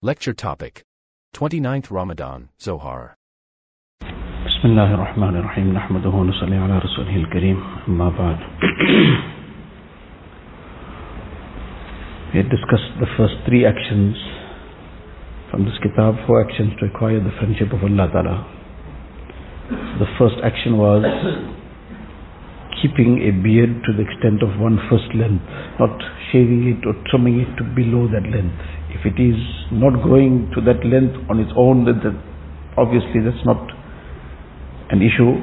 Lecture topic 29th Ramadan, Zohar. بسم الله الرحمن الرحيم نحمده ونصلي على رسوله الكريم أما بعد We had discussed the first three actions from this kitab, four actions to acquire the friendship of Allah Ta'ala. The first action was keeping a beard to the extent of one first length, not shaving it or trimming it to below that length. If it is not growing to that length on its own, then that, obviously that's not an issue,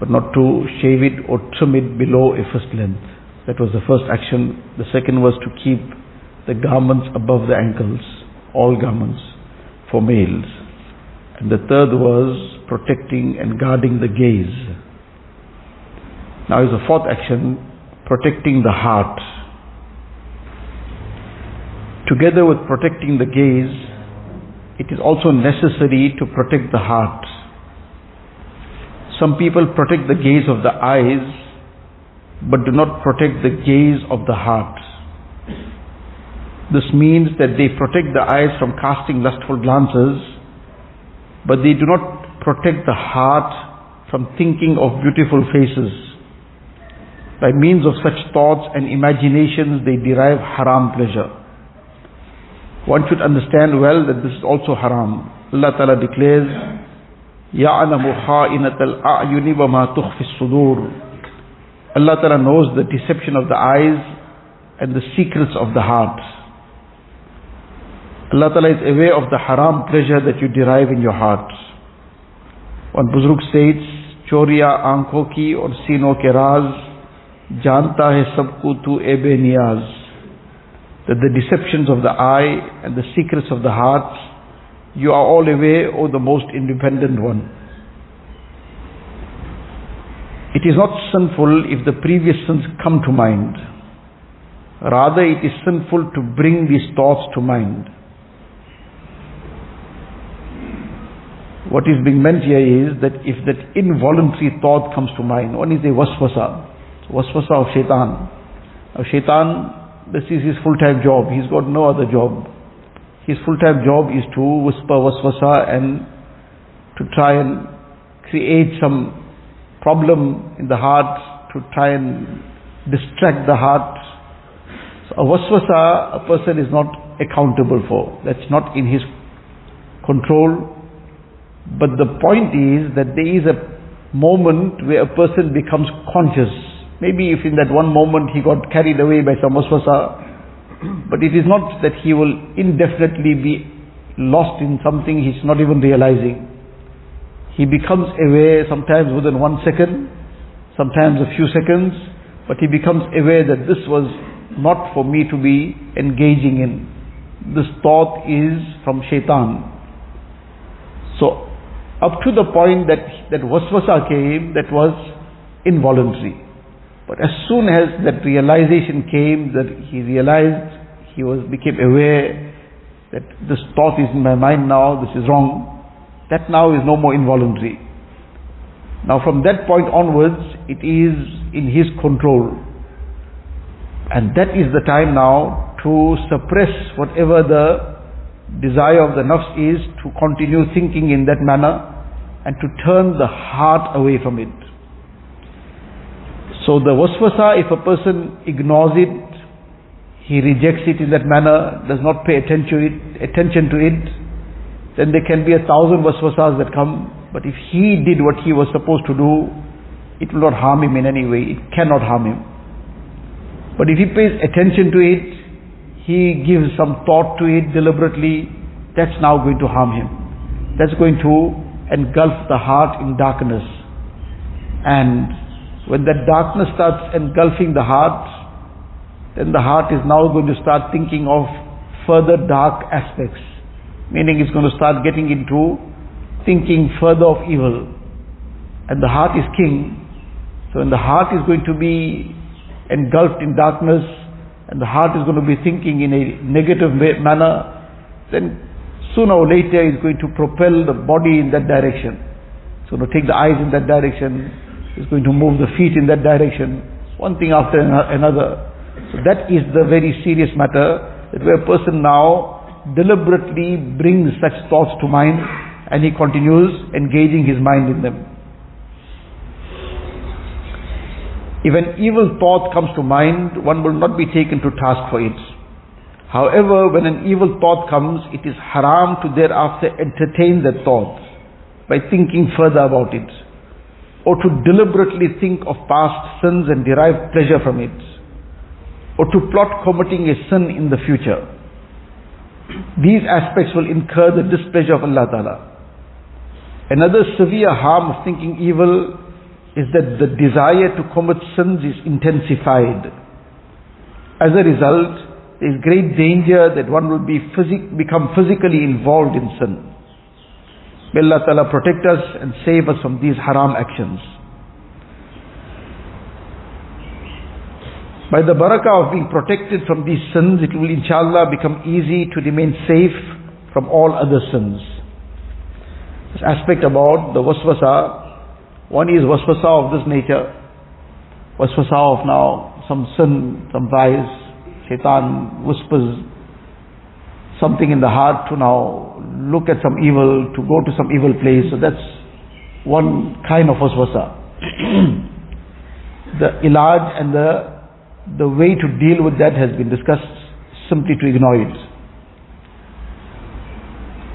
but not to shave it or trim it below a first length. That was the first action. The second was to keep the garments above the ankles, all garments, for males. And the third was protecting and guarding the gaze. Now is the fourth action, protecting the heart. Together with protecting the gaze, it is also necessary to protect the heart. Some people protect the gaze of the eyes, but do not protect the gaze of the heart. This means that they protect the eyes from casting lustful glances, but they do not protect the heart from thinking of beautiful faces. By means of such thoughts and imaginations, they derive haram pleasure. Want to understand well also ہرام اللہ تعالیٰ اللہ تعالی knows the deception of that the secret heart اللہ تعالیٰ ہرام pressure چوریا آنکھوں کی اور سینوں کے راز جانتا ہے سب کو that the deceptions of the eye and the secrets of the heart you are all aware, O the most independent one. It is not sinful if the previous sins come to mind. Rather, it is sinful to bring these thoughts to mind. What is being meant here is that if that involuntary thought comes to mind, one is a waswasa, waswasa of shaitan. Now shaitan, this is his full-time job. He's got no other job. His full-time job is to whisper waswasa and to try and create some problem in the heart, to try and distract the heart. So a waswasa, a person is not accountable for. That's not in his control. But the point is that there is a moment where a person becomes conscious. Maybe if in that one moment he got carried away by some waswasa, but it is not that he will indefinitely be lost in something he's not even realizing. He becomes aware sometimes within one second, sometimes a few seconds, but he becomes aware that this was not for me to be engaging in. This thought is from shaitan. So, up to the point that, that waswasa came, that was involuntary. But as soon as that realization came, that he realized, he was became aware that this thought is in my mind now, this is wrong, that now is no more involuntary. Now from that point onwards, it is in his control. And that is the time now to suppress whatever the desire of the nafs is to continue thinking in that manner and to turn the heart away from it. So the waswasa, if a person ignores it, he rejects it in that manner, does not pay attention to it, attention to it, then there can be a thousand waswasas that come, but if he did what he was supposed to do, it will not harm him in any way, it cannot harm him. But if he pays attention to it, he gives some thought to it deliberately, that's now going to harm him. That's going to engulf the heart in darkness. And when that darkness starts engulfing the heart, then the heart is now going to start thinking of further dark aspects. Meaning it's going to start getting into thinking further of evil. And the heart is king. So when the heart is going to be engulfed in darkness, and the heart is going to be thinking in a negative manner, then sooner or later it's going to propel the body in that direction. So to take the eyes in that direction, it's going to move the feet in that direction, one thing after another. So that is the very serious matter, that where a person now deliberately brings such thoughts to mind and he continues engaging his mind in them. If an evil thought comes to mind, one will not be taken to task for it. However, when an evil thought comes, it is haram to thereafter entertain that thought by thinking further about it, or to deliberately think of past sins and derive pleasure from it, or to plot committing a sin in the future. These aspects will incur the displeasure of Allah Ta'ala. Another severe harm of thinking evil is that the desire to commit sins is intensified. As a result, there is great danger that one will be physic, become physically involved in sin. May Allah Ta'ala protect us and save us from these haram actions. By the barakah of being protected from these sins, it will inshallah become easy to remain safe from all other sins. This aspect about the waswasa, one is waswasa of this nature, waswasa of now some sin, some vice, shaitan whispers something in the heart to now look at some evil, to go to some evil place. So that's one kind of waswasa. the ilaj and the, the way to deal with that has been discussed simply to ignore it.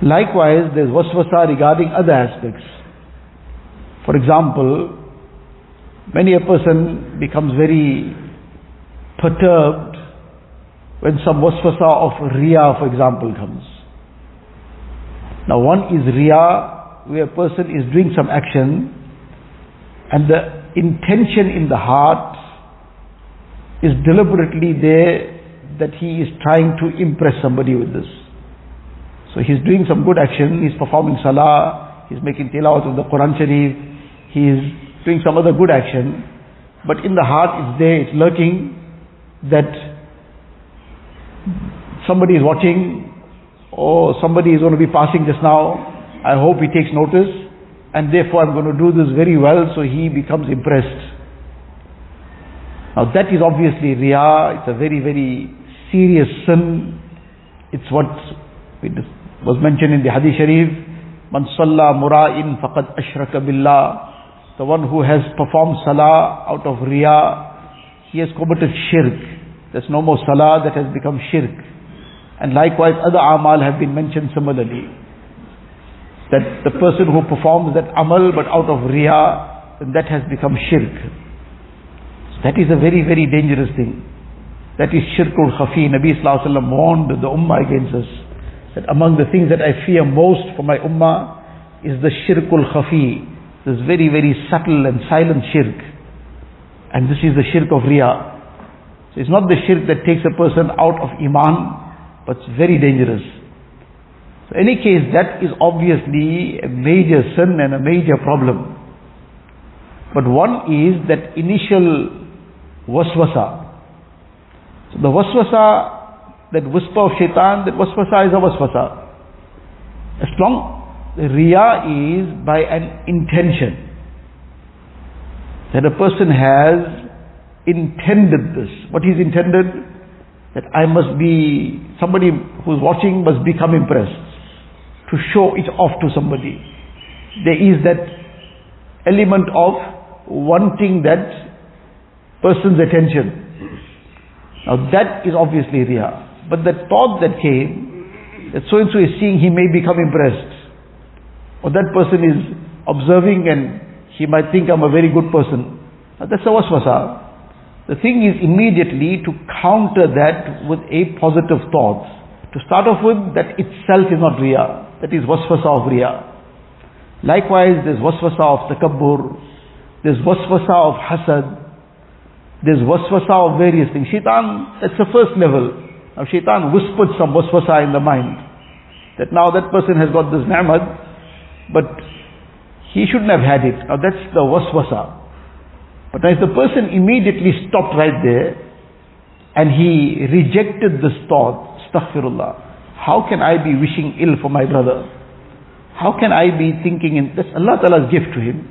Likewise, there's waswasa regarding other aspects. For example, many a person becomes very perturbed when some waswasa of riya, for example, comes. Now one is riya, where a person is doing some action, and the intention in the heart is deliberately there that he is trying to impress somebody with this. So he's doing some good action, he's performing salah, he's making tilawat of the Quran Sharif, he's doing some other good action, but in the heart it's there, it's lurking that somebody is watching or somebody is going to be passing just now. I hope he takes notice and therefore I'm going to do this very well so he becomes impressed. Now that is obviously riya, it's a very, very serious sin. It's what was mentioned in the Hadith Sharif, Man salla mura'in faqad ashraka billah. The one who has performed salah out of riya, he has committed shirk. There's no more salah that has become shirk. And likewise other amal have been mentioned similarly. That the person who performs that amal but out of riya, then that has become shirk. That is a very, very dangerous thing. That is shirkul khafi. Nabi Sallallahu Alaihi Wasallam warned the ummah against us. That among the things that I fear most for my ummah is the shirkul khafi. This very, very subtle and silent shirk. And this is the shirk of riya. So it's not the shirk that takes a person out of Iman, but it's very dangerous. So in any case, that is obviously a major sin and a major problem. But one is that initial waswasa. So the waswasa, that whisper of shaitan, that waswasa is a waswasa. As long Riya is by an intention. That a person has intended this. What is intended? That I must be, somebody who's watching must become impressed. To show it off to somebody. There is that element of wanting that person's attention. Now that is obviously riya. But the thought that came, that so and so is seeing, he may become impressed. Or that person is observing and he might think I'm a very good person. Now that's a waswasa. The thing is immediately to counter that with a positive thought. To start off with, that itself is not riya. That is waswasa of riya. Likewise, there's waswasa of takabbur. There's waswasa of hasad. There's waswasa of various things. Shaitan, that's the first level. Now shaitan whispered some waswasa in the mind. That now that person has got this ni'mat, but he shouldn't have had it. Now that's the waswasa. But as the person immediately stopped right there and he rejected this thought, astaghfirullah, how can I be wishing ill for my brother? How can I be thinking in, this? Allah Ta'ala's gift to him.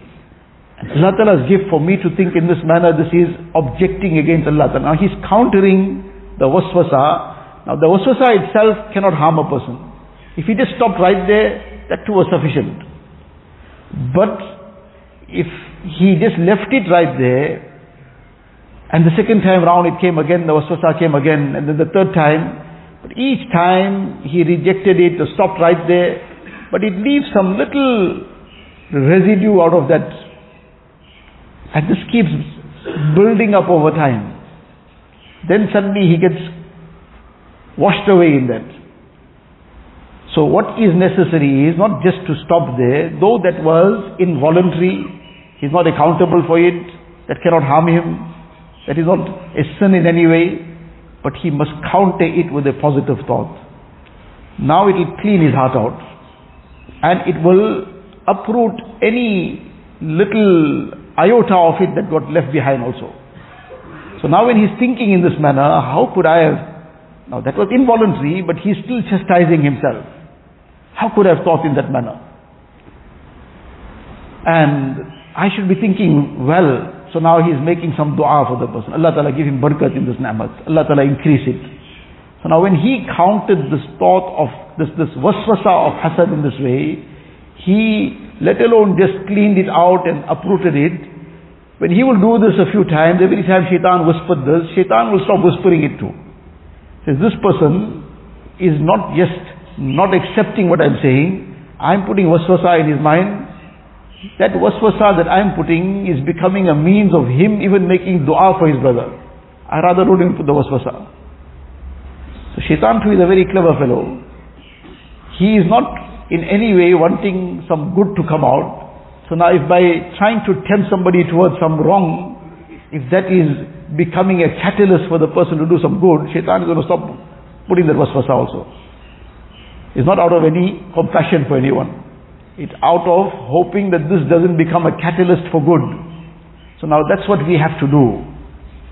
Allah Ta'ala's gift for me to think in this manner, this is objecting against Allah Ta'ala. Now he's countering the waswasa Now the waswasa itself cannot harm a person. If he just stopped right there, that too was sufficient. But if he just left it right there, and the second time round it came again, the waswasa came again, and then the third time, but each time he rejected it or stopped right there, but it leaves some little residue out of that. And this keeps building up over time. Then suddenly he gets washed away in that. So what is necessary is not just to stop there, though that was involuntary, he's not accountable for it, that cannot harm him, that is not a sin in any way, but he must counter it with a positive thought. Now it will clean his heart out, and it will uproot any little iota of it that got left behind also. So now when he's thinking in this manner, how could I have, now that was involuntary, but he's still chastising himself. How could I have thought in that manner? And I should be thinking, well, so now he's making some dua for the person. Allah Ta'ala give him barakat in this ni'mat. Allah Ta'ala increase it. So now when he counted this thought of this, this waswasa of hasad in this way, he let alone just cleaned it out and uprooted it. When he will do this a few times, every time shaitan whispered this, shaitan will stop whispering it too. Says this person is not just not accepting what I'm saying. I'm putting waswasa in his mind. That waswasa that I'm putting is becoming a means of him even making dua for his brother. I rather don't even put the waswasa. So shaitan too is a very clever fellow. He is not in any way wanting some good to come out. So now if by trying to tempt somebody towards some wrong, if that is becoming a catalyst for the person to do some good, shaitan is going to stop putting that waswasa also. It's not out of any compassion for anyone. It's out of hoping that this doesn't become a catalyst for good. So now that's what we have to do.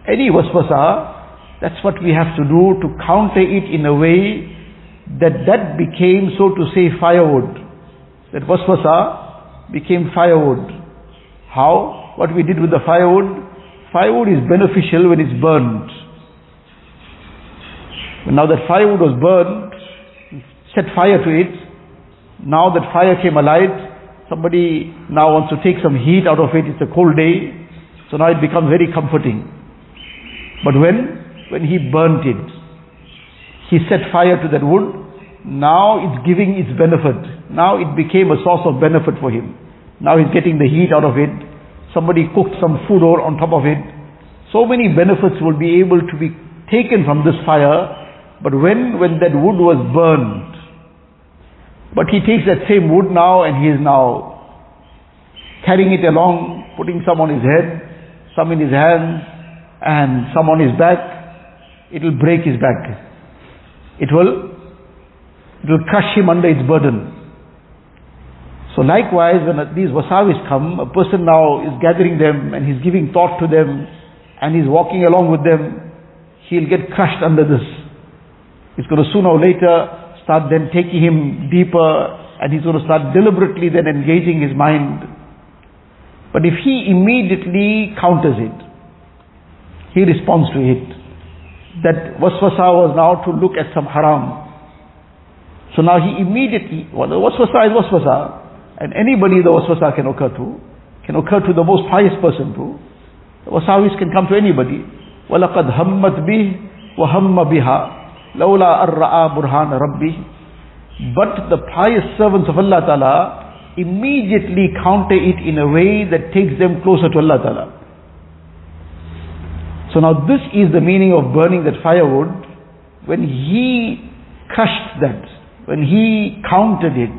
Any waswasa, that's what we have to do to counter it in a way that that became, so to say, firewood. That waswasa became firewood. How? What we did with the firewood? Firewood is beneficial when it's burned. Now that firewood was burned, set fire to it. Now that fire came alight, somebody now wants to take some heat out of it. It's a cold day. So now it becomes very comforting. But when? When he burnt it. He set fire to that wood. Now it's giving its benefit. Now it became a source of benefit for him. Now he's getting the heat out of it. Somebody cooked some food on top of it. So many benefits will be able to be taken from this fire. But when, when that wood was burned, but he takes that same wood now and he is now carrying it along, putting some on his head, some in his hands, and some on his back. It will break his back. It will, it will crush him under its burden. So likewise, when these wasawis come, a person now is gathering them and he's giving thought to them and he's walking along with them, he'll get crushed under this. It's going to sooner or later start then taking him deeper and he's going to start deliberately then engaging his mind. But if he immediately counters it, he responds to it. That waswasa was now to look at some haram. So now he immediately, well the waswasa is waswasa, and anybody the waswasa can occur to, can occur to the most pious person too. The wasawis can come to anybody. وَلَقَدْ هَمَّتْ بِهِ وَهَمَّ بِهَا Lawla ar-ra'a burhan rabbi. But the pious servants of Allah Ta'ala immediately counter it in a way that takes them closer to Allah Ta'ala. So now this is the meaning of burning that firewood. When he crushed that, when he countered it,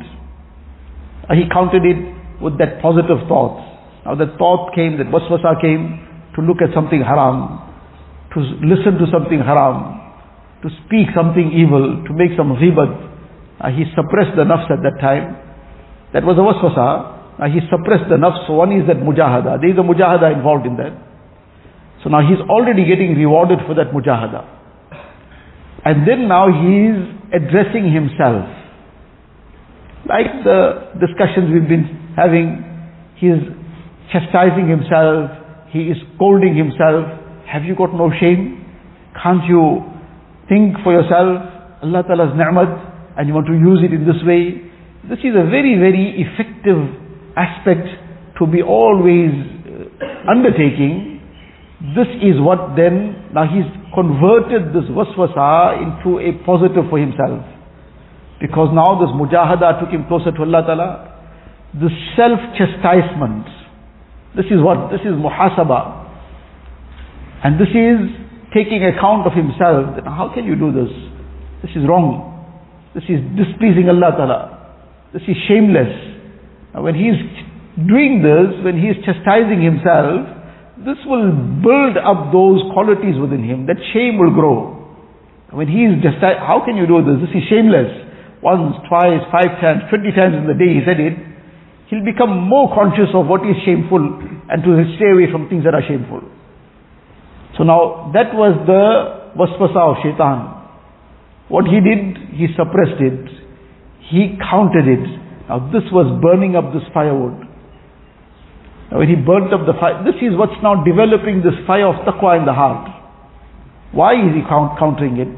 uh, he countered it with that positive thought. Now that thought came, that waswasa came to look at something haram, to listen to something haram, to speak something evil, to make some ghibat. Uh, he suppressed the nafs at that time. That was a waswasa. Uh, he suppressed the nafs. So one is that mujahada. There is a mujahada involved in that. So now he's already getting rewarded for that mujahada. And then now he is addressing himself. Like the discussions we've been having, he is chastising himself, he is scolding himself. Have you got no shame? Can't you think for yourself, Allah Ta'ala's ni'mat, and you want to use it in this way. This is a very, very effective aspect to be always uh, undertaking. This is what then, now he's converted this waswasa into a positive for himself. Because now this mujahada took him closer to Allah Ta'ala. The self-chastisement. This is what? This is muhasaba. And this is taking account of himself. That how can you do this? This is wrong. This is displeasing Allah Ta'ala. This is shameless. Now when he is doing this, when he is chastising himself, this will build up those qualities within him. That shame will grow. When he is just, how can you do this? This is shameless. Once, twice, five times, twenty times in the day he said it. He'll become more conscious of what is shameful and to stay away from things that are shameful. So now that was the waswasa of shaitan. What he did, he suppressed it. He counted it. Now this was burning up this firewood. Now when he burnt up the fire, this is what's now developing this fire of taqwa in the heart. Why is he count, countering it?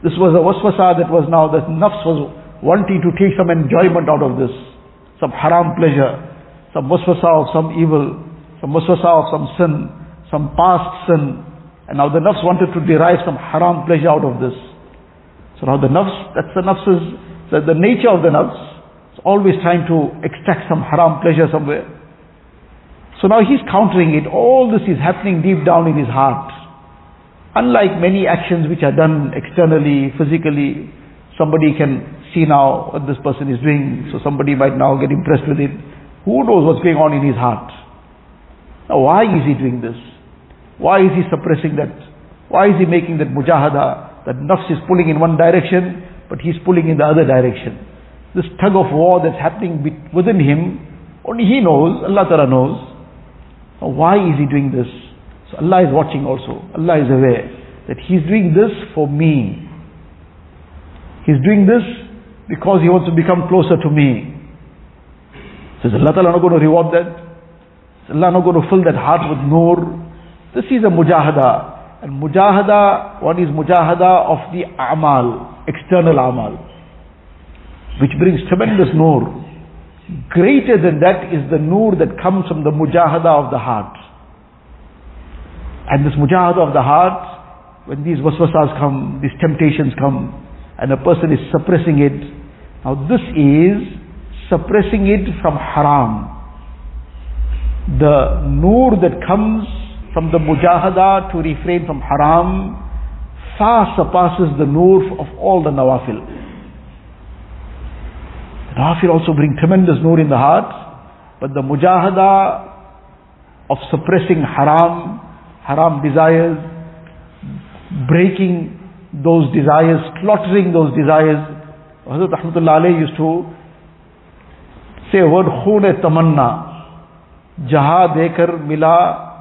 This was a waswasa that was now, the nafs was wanting to take some enjoyment out of this. Some haram pleasure, some waswasa of some evil, some waswasa of some sin, some past sin. And now the nafs wanted to derive some haram pleasure out of this. So now the nafs, that's the nafs's, the, the nature of the nafs. It's always trying to extract some haram pleasure somewhere. So now he's countering it. All this is happening deep down in his heart. Unlike many actions which are done externally, physically, somebody can see now what this person is doing, so somebody might now get impressed with it. Who knows what's going on in his heart? Now why is he doing this? Why is he suppressing that? Why is he making that mujahada? That nafs is pulling in one direction, but he's pulling in the other direction. This tug of war that's happening within him, only he knows, Allah Ta'ala knows. Now why is he doing this? So Allah is watching also. Allah is aware that He's doing this for me. He's doing this because He wants to become closer to me. So Allah Ta'ala not going to reward that? Is Allah not going to fill that heart with nur? This is a mujahada. And mujahada, is mujahada of the amal, external amal, which brings tremendous nur. Greater than that is the nur that comes from the mujahada of the heart. And this mujahada of the heart, when these waswasas come, these temptations come, and a person is suppressing it, now this is suppressing it from haram. The nur that comes from the mujahada to refrain from haram far surpasses the nur of all the nawafil. The nawafil also bring tremendous nur in the heart, but the mujahada of suppressing haram, haram desires, breaking those desires, slaughtering those desires. Hazrat Rahmatullah used to say a word khun tamanna, jaha dekar mila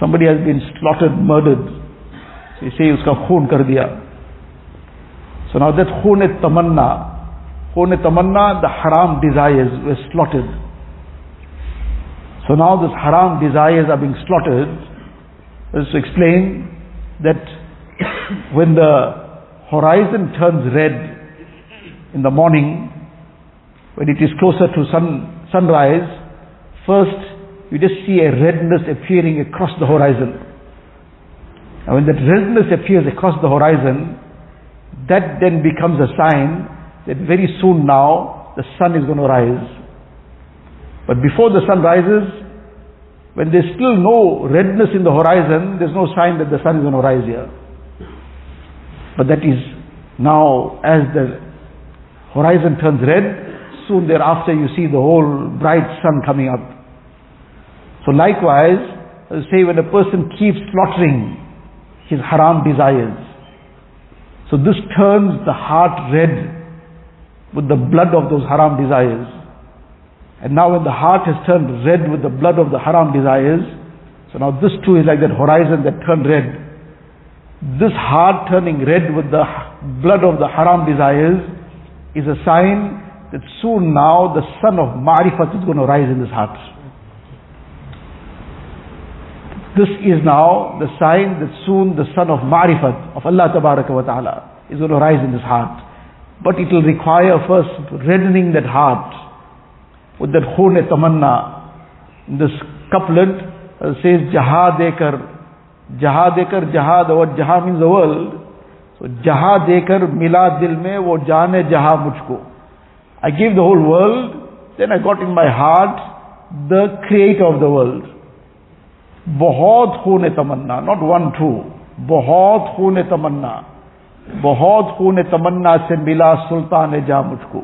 somebody has been slaughtered, murdered, so you say, uska khun kar diya. So now that khun tamanna, khun tamanna, the haram desires were slaughtered. So now this haram desires are being slaughtered. Let's explain that when the horizon turns red in the morning, when it is closer to sun, sunrise, first you just see a redness appearing across the horizon. And when that redness appears across the horizon, that then becomes a sign that very soon now the sun is going to rise. But before the sun rises, when there's still no redness in the horizon, there's no sign that the sun is going to rise here. But that is now, as the horizon turns red, soon thereafter you see the whole bright sun coming up. So likewise, uh, say when a person keeps slaughtering his haram desires, So this turns the heart red with the blood of those haram desires. And now when the heart has turned red with the blood of the haram desires, so now this too is like that horizon that turned red. This heart turning red with the blood of the haram desires is a sign that soon now the sun of ma'rifat is going to rise in this heart. This is now the sign that soon the sun of ma'rifat of Allah wa ta'ala is going to rise in this heart. But it will require first reddening that heart with that khun tamanna. This couplet says jaha dekar, jaha dekar jaha, the word jaha means the world. So jaha dekar mila dil mein wo jane jaha mujhko. I gave the whole world, then I got in my heart the creator of the world. बहुत खून तमन्ना not one two बहुत खून तमन्ना बहुत खून तमन्ना से मिला सुल्तान जा मुझको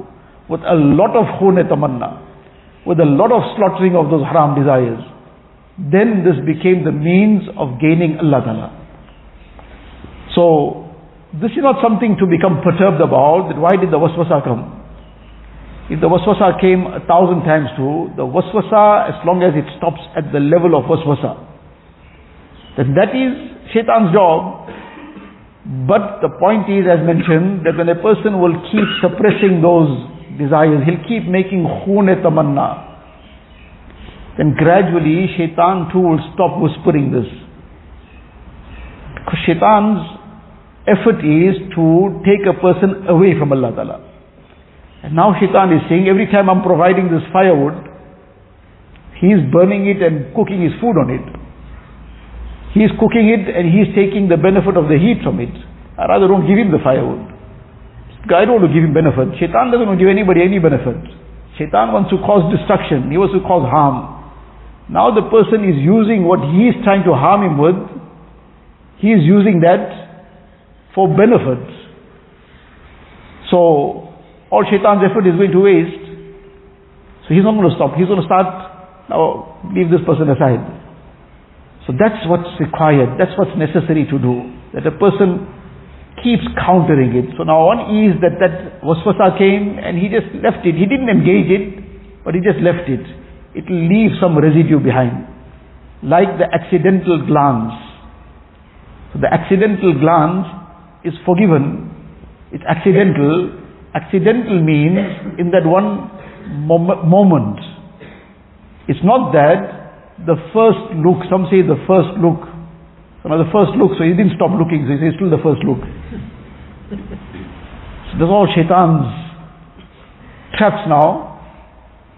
with a lot of khun tamanna, with a lot of slaughtering of those haram desires, then this became the means of gaining Allah Ta'ala. So, this is not something to become perturbed about, that why did the waswasa come? If the waswasa came a thousand times too, the waswasa, as long as it stops at the level of waswasa, then that is shaitan's job. But the point is, as mentioned, that when a person will keep suppressing those desires, he'll keep making khun tamanna, then gradually shaitan too will stop whispering this. Because shaitan's effort is to take a person away from Allah Ta'ala. And now shaitan is saying, every time I'm providing this firewood, he is burning it and cooking his food on it. He is cooking it and he is taking the benefit of the heat from it. I rather don't give him the firewood. I don't want to give him benefit. Shaitan doesn't want to give anybody any benefit. Shaitan wants to cause destruction. He wants to cause harm. Now the person is using what he is trying to harm him with. He is using that for benefit. So all shaitan's effort is going to waste. So he's not going to stop. He's going to start, now leave this person aside. So that's what's required, that's what's necessary to do. That a person keeps countering it. So now one is that that waswasa came and he just left it. He didn't engage it, but he just left it. It will leave some residue behind. Like the accidental glance. So the accidental glance is forgiven. It's accidental. Accidental means in that one mom- moment. It's not that the first look, some say the first look. Now the first look, so he didn't stop looking, so he says still the first look. so that's all shaitan's traps now,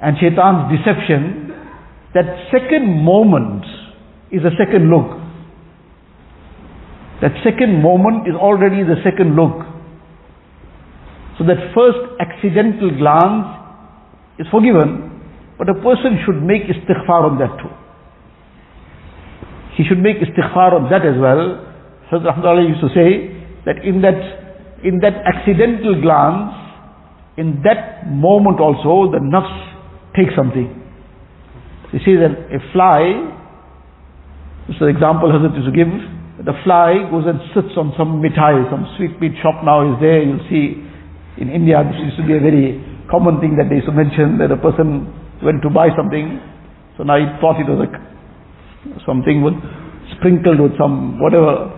and shaitan's deception. That second moment is a second look. That second moment is already the second look. So that first accidental glance is forgiven, but a person should make istighfar on that too he should make istighfar of that as well. Hazrat Rahmatullah used to say that in that, in that accidental glance, in that moment also, the nafs takes something. You see that a fly, this is an example Hazrat used to give, the fly goes and sits on some mithai, some sweet meat shop now is there, you'll see in India this used to be a very common thing that they used to mention that a person went to buy something, so now he thought it was a something with sprinkled with some whatever.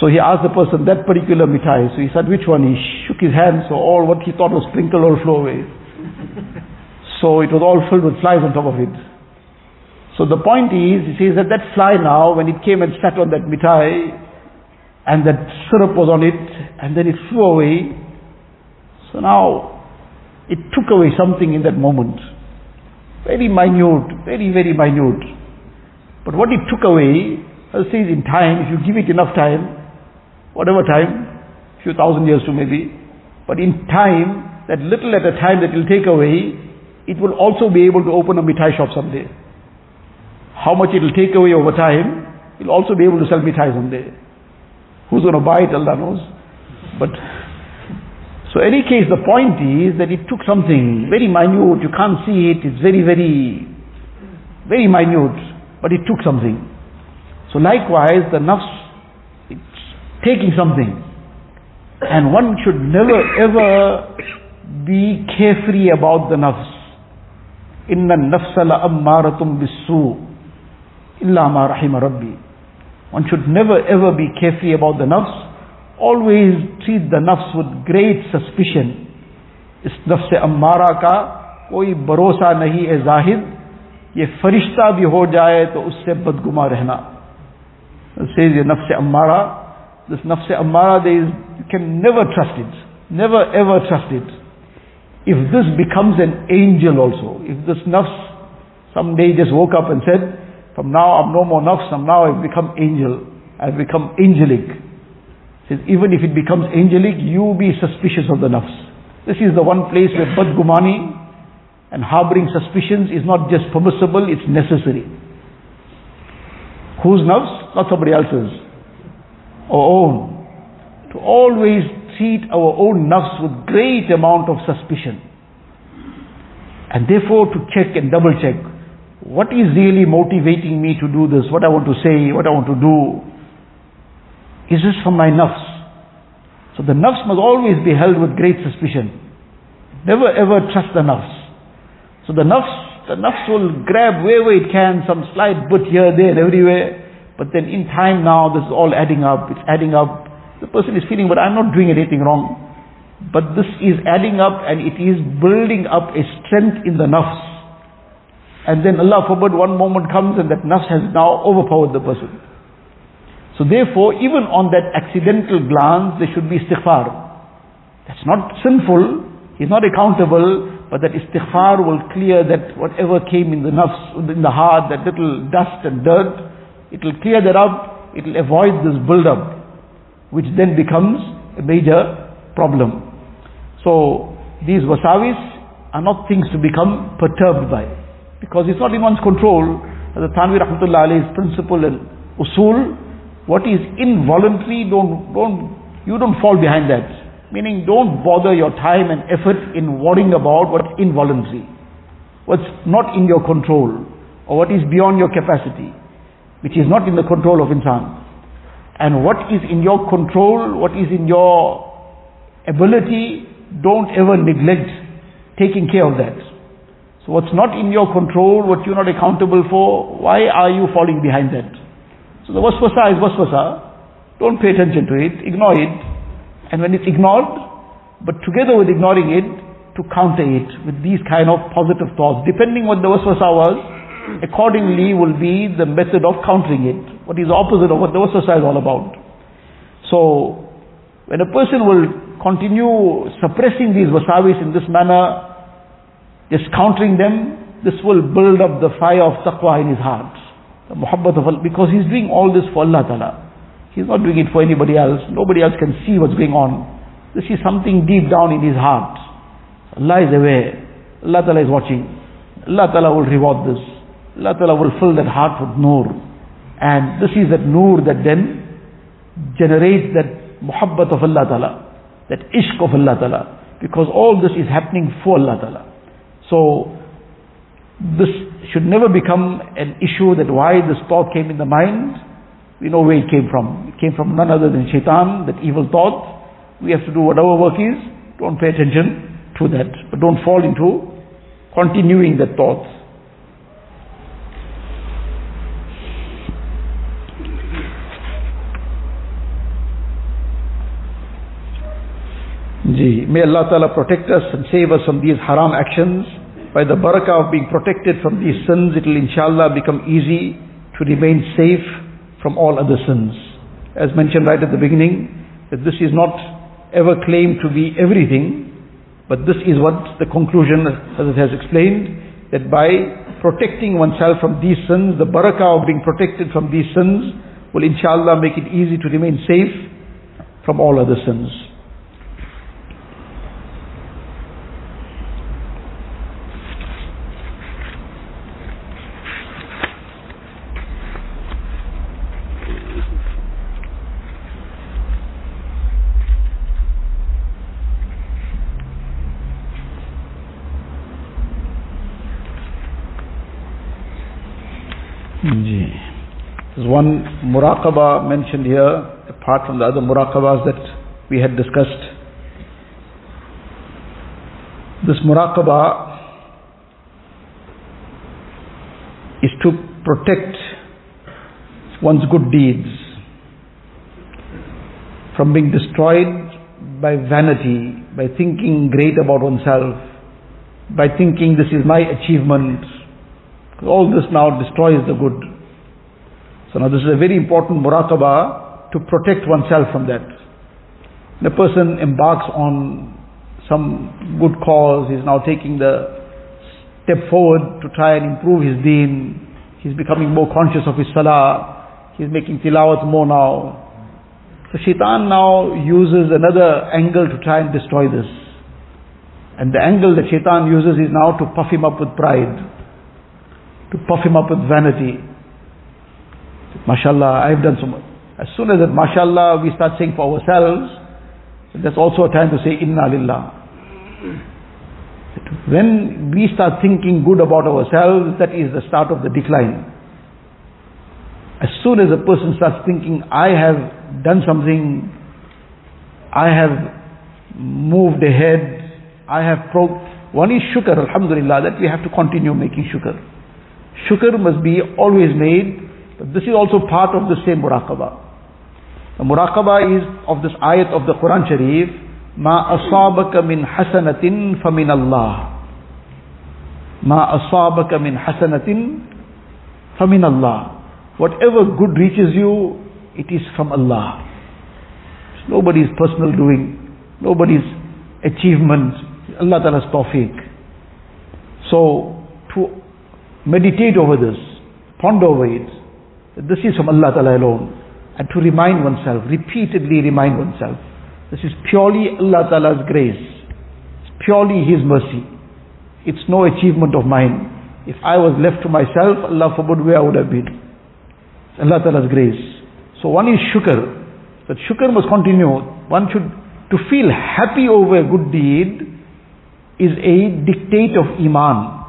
So he asked the person that particular mithai. So he said, which one? He shook his hand, so all what he thought was sprinkled all flew away. so it was all filled with flies on top of it. So the point is, he says that that fly now, when it came and sat on that mithai, and that syrup was on it, and then it flew away, so now, it took away something in that moment. Very minute, very, very minute. But what it took away, as says in time, if you give it enough time, whatever time, a few thousand years to maybe, but in time, that little at a time that it will take away, it will also be able to open a mithai shop someday. How much it will take away over time, you'll also be able to sell mithai someday. Who's going to buy it, Allah knows. But, so any case, the point is that it took something very minute, you can't see it, it's very, very, very minute but it took something. So likewise, the nafs, it's taking something. And one should never ever be carefree about the nafs. إِنَّ النَّفْسَ لَأَمَّارَةٌ bisu إِلَّا مَا رَحِمَ رَبِّي One should never ever be carefree about the nafs. Always treat the nafs with great suspicion. Us nafs امارہ کا koi barosa nahi e زاہد ये फरिश्ता भी हो जाए तो उससे बदगुमा रहना says ये नफ्स Ammara this nafs ammara there is you can never trust it never ever trust it if this becomes an angel also if this nafs someday just woke up and said from now I'm no more nafs from now I've become angel I've become angelic says even if it becomes angelic you be suspicious of the nafs this is the one place where badgumani and harboring suspicions is not just permissible it's necessary whose nafs not somebody else's our own to always treat our own nafs with great amount of suspicion. And therefore to check and double check, what is really motivating me to do this, what I want to say, what I want to do. Is this from my nafs? So the nafs must always be held with great suspicion. Never ever trust the nafs. So the nafs, the nafs will grab wherever it can, some slight bit here, there, everywhere. But then in time now, this is all adding up, it's adding up. The person is feeling, but I'm not doing anything wrong. But this is adding up and it is building up a strength in the nafs. And then Allah forbid one moment comes and that nafs has now overpowered the person. So therefore, even on that accidental glance, there should be istighfar. That's not sinful, he's not accountable, but that istighfar will clear that whatever came in the nafs, in the heart, that little dust and dirt, it will clear that up, it will avoid this build-up, which then becomes a major problem. So, these wasawis are not things to become perturbed by, because it's not in one's control. The Thanvi Rahmatullah Alayhi's principle and usul, what is involuntary, don't, don't, you don't fall behind that. Meaning, don't bother your time and effort in worrying about what's involuntary, what's not in your control, or what is beyond your capacity which is not in the control of insan. And what is in your control, what is in your ability, don't ever neglect taking care of that. So what's not in your control, what you're not accountable for, why are you falling behind that? So the waswasa is waswasa. Don't pay attention to it, ignore it. And when it's ignored, but together with ignoring it, to counter it with these kind of positive thoughts, depending what the waswasa was, accordingly will be the method of countering it. What is the opposite of what the waswasa is all about. So, when a person will continue suppressing these wasawis in this manner, just countering them, this will build up the fire of taqwa in his heart. The muhabbat of Allah, because he's doing all this for Allah Ta'ala. He's not doing it for anybody else. Nobody else can see what's going on. This is something deep down in his heart. Allah is aware. Allah Ta'ala is watching. Allah Ta'ala will reward this. Allah Ta'ala will fill that heart with nur. And this is that nur that then generates that muhabbat of Allah Ta'ala, that ishq of Allah Ta'ala. Because all this is happening for Allah Ta'ala. So, this should never become an issue that why this thought came in the mind. We know where it came from. It came from none other than shaitan, that evil thought. We have to do whatever work is. Don't pay attention to that. But don't fall into continuing that thought. Ji, may Allah Ta'ala protect us and save us from these haram actions. By the barakah of being protected from these sins, it will inshallah become easy to remain safe from all other sins. As mentioned right at the beginning, that this is not ever claimed to be everything, but this is what the conclusion, as it has explained, that by protecting oneself from these sins, the barakah of being protected from these sins will inshallah make it easy to remain safe from all other sins. There's one muraqabah mentioned here, apart from the other muraqabahs that we had discussed. This muraqabah is to protect one's good deeds from being destroyed by vanity, by thinking great about oneself, by thinking this is my achievement. All this now destroys the good. So now this is a very important muraqabah to protect oneself from that. The person embarks on some good cause, he's now taking the step forward to try and improve his deen. He's becoming more conscious of his salah. He's making tilawat more now. So shaitan now uses another angle to try and destroy this. And the angle that shaitan uses is now to puff him up with pride, to puff him up with vanity. MashaAllah, I've done so much. As soon as that MashaAllah we start saying for ourselves, that's also a time to say Inna Lillah. When we start thinking good about ourselves, that is the start of the decline. As soon as a person starts thinking, I have done something, I have moved ahead, I have pro- one is shukr, alhamdulillah, that we have to continue making shukr. Shukr must be always made, but this is also part of the same muraqabah. The muraqabah is of this ayat of the Quran Sharif, ما أصابك من حسنة فمن الله ما أصابك من حسنة فمن الله Whatever good reaches you, it is from Allah. It's nobody's personal doing, nobody's achievement, Allah Ta'ala's tawfiq. So, to meditate over this, ponder over it, that this is from Allah Ta'ala alone, and to remind oneself, repeatedly remind oneself, this is purely Allah Ta'ala's grace. It's purely His mercy. It's no achievement of mine. If I was left to myself, Allah forbid where I would have been. It's Allah Ta'ala's grace. So one is shukr. That shukr must continue. One should, to feel happy over a good deed is a dictate of iman.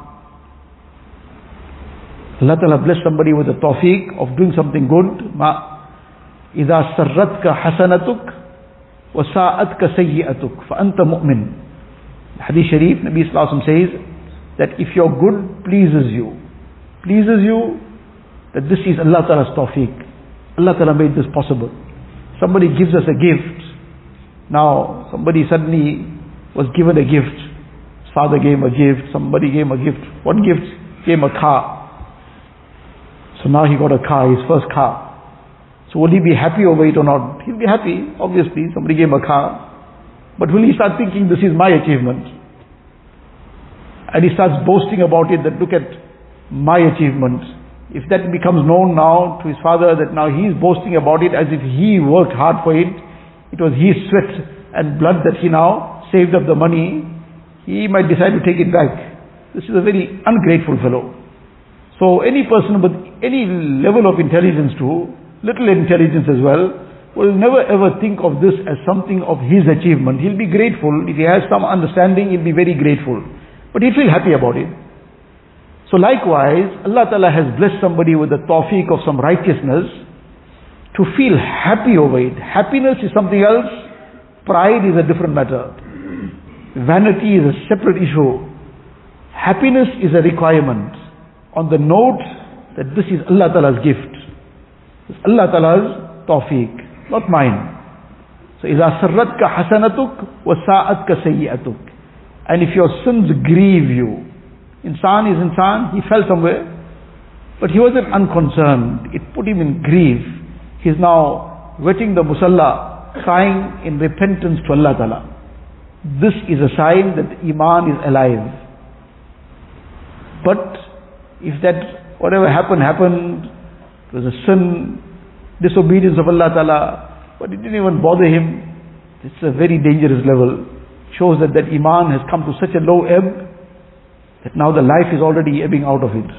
Allah Ta'ala bless somebody with the tawfiq of doing something good. Ma إذا سرتك حسنتك وَسَاءَتْكَ سَيِّئَتُكَ فَأَنْتَ مُؤْمِنٌ Hadith Sharif, Nabi Sallallahu says that if your good pleases you, pleases you, that this is Allah Ta'ala's tawfiq. Allah Ta'ala made this possible. Somebody gives us a gift. Now, somebody suddenly was given a gift. His father gave him a gift, somebody gave him a gift. What gift? Gave him a car. So now he got a car, his first car. So will he be happy over it or not? He'll be happy, obviously. Somebody gave him a car. But will he start thinking, this is my achievement? And he starts boasting about it, that look at my achievement. If that becomes known now to his father, that now he is boasting about it as if he worked hard for it, it was his sweat and blood that he now saved up the money, he might decide to take it back. This is a very ungrateful fellow. So any person with any level of intelligence too, little intelligence as well, will never ever think of this as something of his achievement. He'll be grateful. If he has some understanding, he'll be very grateful. But he'll feel happy about it. So likewise, Allah Ta'ala has blessed somebody with the tawfiq of some righteousness to feel happy over it. Happiness is something else. Pride is a different matter. Vanity is a separate issue. Happiness is a requirement on the note that this is Allah Ta'ala's gift. It's Allah Ta'ala's tawfiq, not mine. So, إِذَا سَرَّتْكَ حَسَنَتُكَ وَسَاءَتْكَ سَيِّئَتُكَ And if your sins grieve you, insan is insan, he fell somewhere, but he wasn't unconcerned. It put him in grief. He's now wetting the musalla, crying in repentance to Allah Ta'ala. This is a sign that Iman is alive. But if that whatever happened happened, it was a sin, disobedience of Allah Ta'ala, but it didn't even bother him. It's a very dangerous level. Shows that that Iman has come to such a low ebb that now the life is already ebbing out of it.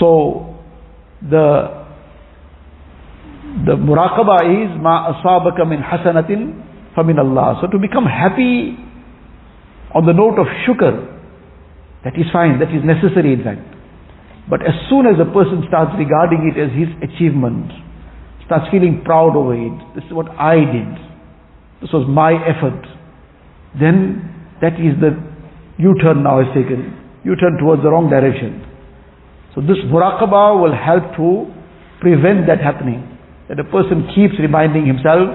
So, the the muraqabah is ma asabaka min hasanatin famin Allah. So to become happy on the note of shukr, that is fine, that is necessary in fact. But as soon as a person starts regarding it as his achievement, starts feeling proud over it, this is what I did. this was my effort, then that is the U-turn now is taken. U-turn towards the wrong direction. So this muraqabah will help to prevent that happening. That a person keeps reminding himself,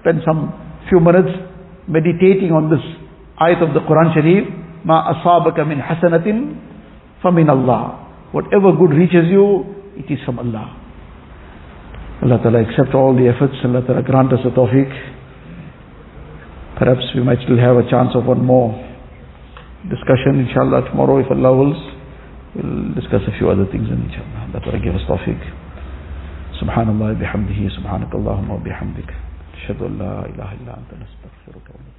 spend some few minutes meditating on this ayat of the Quran Sharif, ma asabaka min hasanatin famin Allah. Whatever good reaches you, it is from Allah. Allah Ta'ala accept all the efforts, Allah Ta'ala grant us a tawfiq. Perhaps we might still have a chance of one more discussion, inshallah, tomorrow if Allah wills. We'll discuss a few other things inshallah. Allah Ta'ala give us tawfiq. سبحان الله بحمده سبحانك اللهم وبحمدك أشهد أن لا إله إلا أنت نستغفرك ونتوب إليك